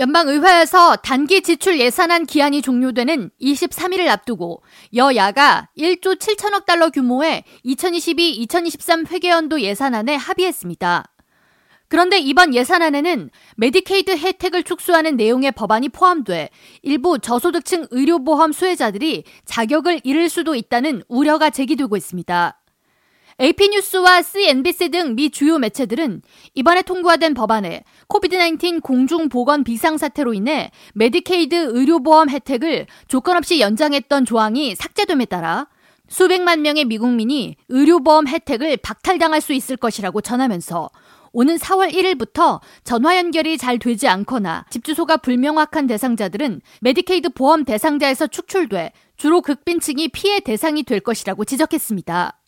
연방의회에서 단기 지출 예산안 기한이 종료되는 23일을 앞두고 여야가 1조 7천억 달러 규모의 2022-2023 회계연도 예산안에 합의했습니다. 그런데 이번 예산안에는 메디케이드 혜택을 축소하는 내용의 법안이 포함돼 일부 저소득층 의료보험 수혜자들이 자격을 잃을 수도 있다는 우려가 제기되고 있습니다. AP뉴스와 CNBC 등 미 주요 매체들은 이번에 통과된 법안에 COVID-19 공중보건 비상사태로 인해 메디케이드 의료보험 혜택을 조건 없이 연장했던 조항이 삭제됨에 따라 수백만 명의 미국민이 의료보험 혜택을 박탈당할 수 있을 것이라고 전하면서 오는 4월 1일부터 전화 연결이 잘 되지 않거나 집 주소가 불명확한 대상자들은 메디케이드 보험 대상자에서 축출돼 주로 극빈층이 피해 대상이 될 것이라고 지적했습니다.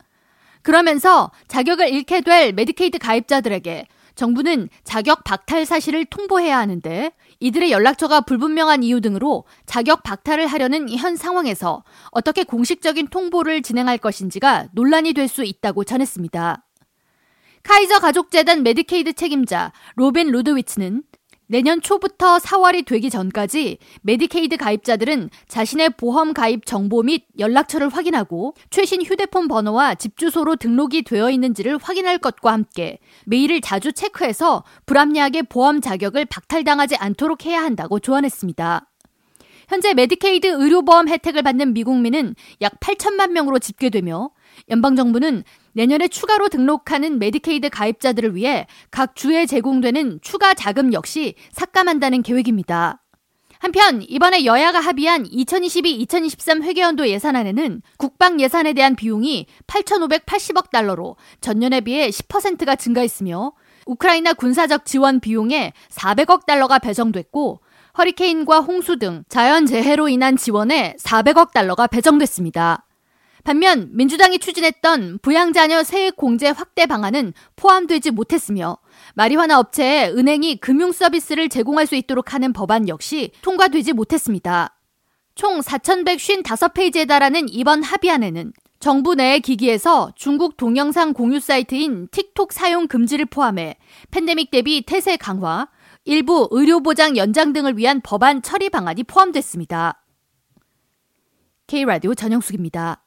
그러면서 자격을 잃게 될 메디케이드 가입자들에게 정부는 자격 박탈 사실을 통보해야 하는데 이들의 연락처가 불분명한 이유 등으로 자격 박탈을 하려는 현 상황에서 어떻게 공식적인 통보를 진행할 것인지가 논란이 될 수 있다고 전했습니다. 카이저 가족재단 메디케이드 책임자 로빈 루드위츠는 내년 초부터 4월이 되기 전까지 메디케이드 가입자들은 자신의 보험 가입 정보 및 연락처를 확인하고 최신 휴대폰 번호와 집 주소로 등록이 되어 있는지를 확인할 것과 함께 메일을 자주 체크해서 불합리하게 보험 자격을 박탈당하지 않도록 해야 한다고 조언했습니다. 현재 메디케이드 의료보험 혜택을 받는 미국민은 약 8천만 명으로 집계되며 연방정부는 내년에 추가로 등록하는 메디케이드 가입자들을 위해 각 주에 제공되는 추가 자금 역시 삭감한다는 계획입니다. 한편 이번에 여야가 합의한 2022-2023 회계연도 예산안에는 국방 예산에 대한 비용이 8,580억 달러로 전년에 비해 10%가 증가했으며 우크라이나 군사적 지원 비용에 400억 달러가 배정됐고 허리케인과 홍수 등 자연재해로 인한 지원에 400억 달러가 배정됐습니다. 반면 민주당이 추진했던 부양자녀 세액 공제 확대 방안은 포함되지 못했으며 마리화나 업체에 은행이 금융 서비스를 제공할 수 있도록 하는 법안 역시 통과되지 못했습니다. 총 4,155페이지에 달하는 이번 합의안에는 정부 내 기기에서 중국 동영상 공유 사이트인 틱톡 사용 금지를 포함해 팬데믹 대비 태세 강화, 일부 의료보장 연장 등을 위한 법안 처리 방안이 포함됐습니다. K라디오 전영숙입니다.